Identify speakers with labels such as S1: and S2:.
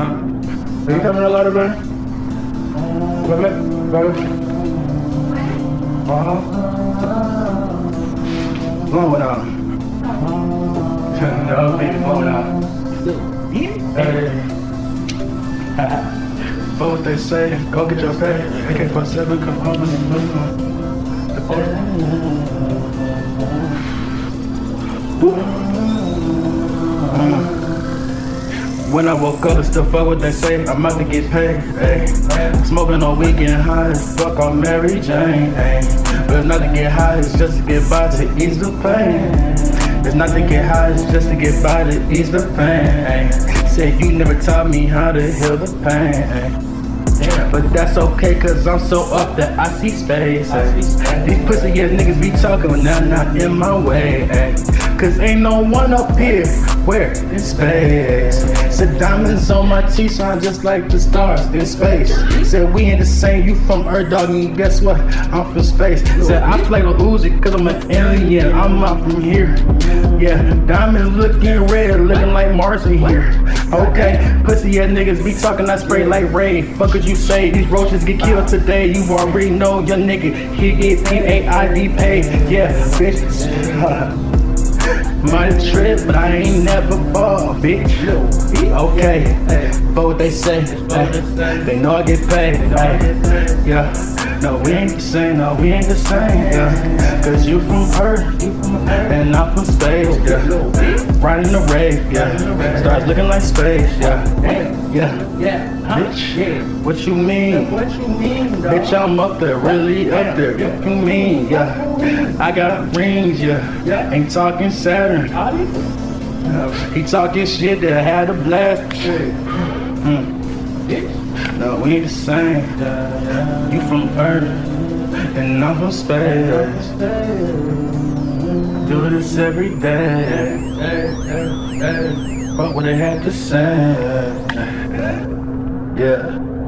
S1: Huh? Are you coming a lot of man? Baby, baby. Uh-huh. Blow it out. no, out. Hey. but what they say, go get your pay. AK-47, come home and move on. When I woke up, still fuck what they say. I'm about to get paid. Ay. Smoking all weekend high as fuck on Mary Jane. Ay. But it's not to get high, it's just to get by to ease the pain. It's not to get high, it's just to get by to ease the pain. Ay. You never taught me how to heal the pain. Ay. But that's okay, cause I'm so up that I see space. These pussy ass niggas be talking when they're not in my way. ay. Cause ain't no one up here where in space. Said diamonds on my shine just like the stars in space. Said we ain't the same, you from Earth, dog, and guess what? I'm from space. Said I play with Uzi cause I'm an alien, I'm not from here. Yeah, diamonds looking red, looking like Mars in here. Okay, pussy ass niggas be talking, I spray like Raid. Fuck what you say, these roaches get killed today. You already know your nigga, he get P-A-I-D paid. Yeah, bitch. My trip, but I ain't never fall, bitch. Okay, but what they say, ay, they know I get paid. Yeah, no, we ain't the same, no, we ain't the same. Yeah, cause you from Earth, and I'm from space. Yeah, riding the rave. Yeah, stars looking like space. Yeah, yeah,
S2: Yeah.
S1: bitch. What you mean?
S2: What you mean?
S1: Bitch, I'm up there, really up there. What you mean? Yeah. I got rings,
S2: yeah.
S1: Ain't talking Saturn.
S2: How do you-
S1: He talking shit that I had a blast. Mm. No, we ain't the same. You from Earth, and I'm from space. Do this every day. But what they had to say. Yeah.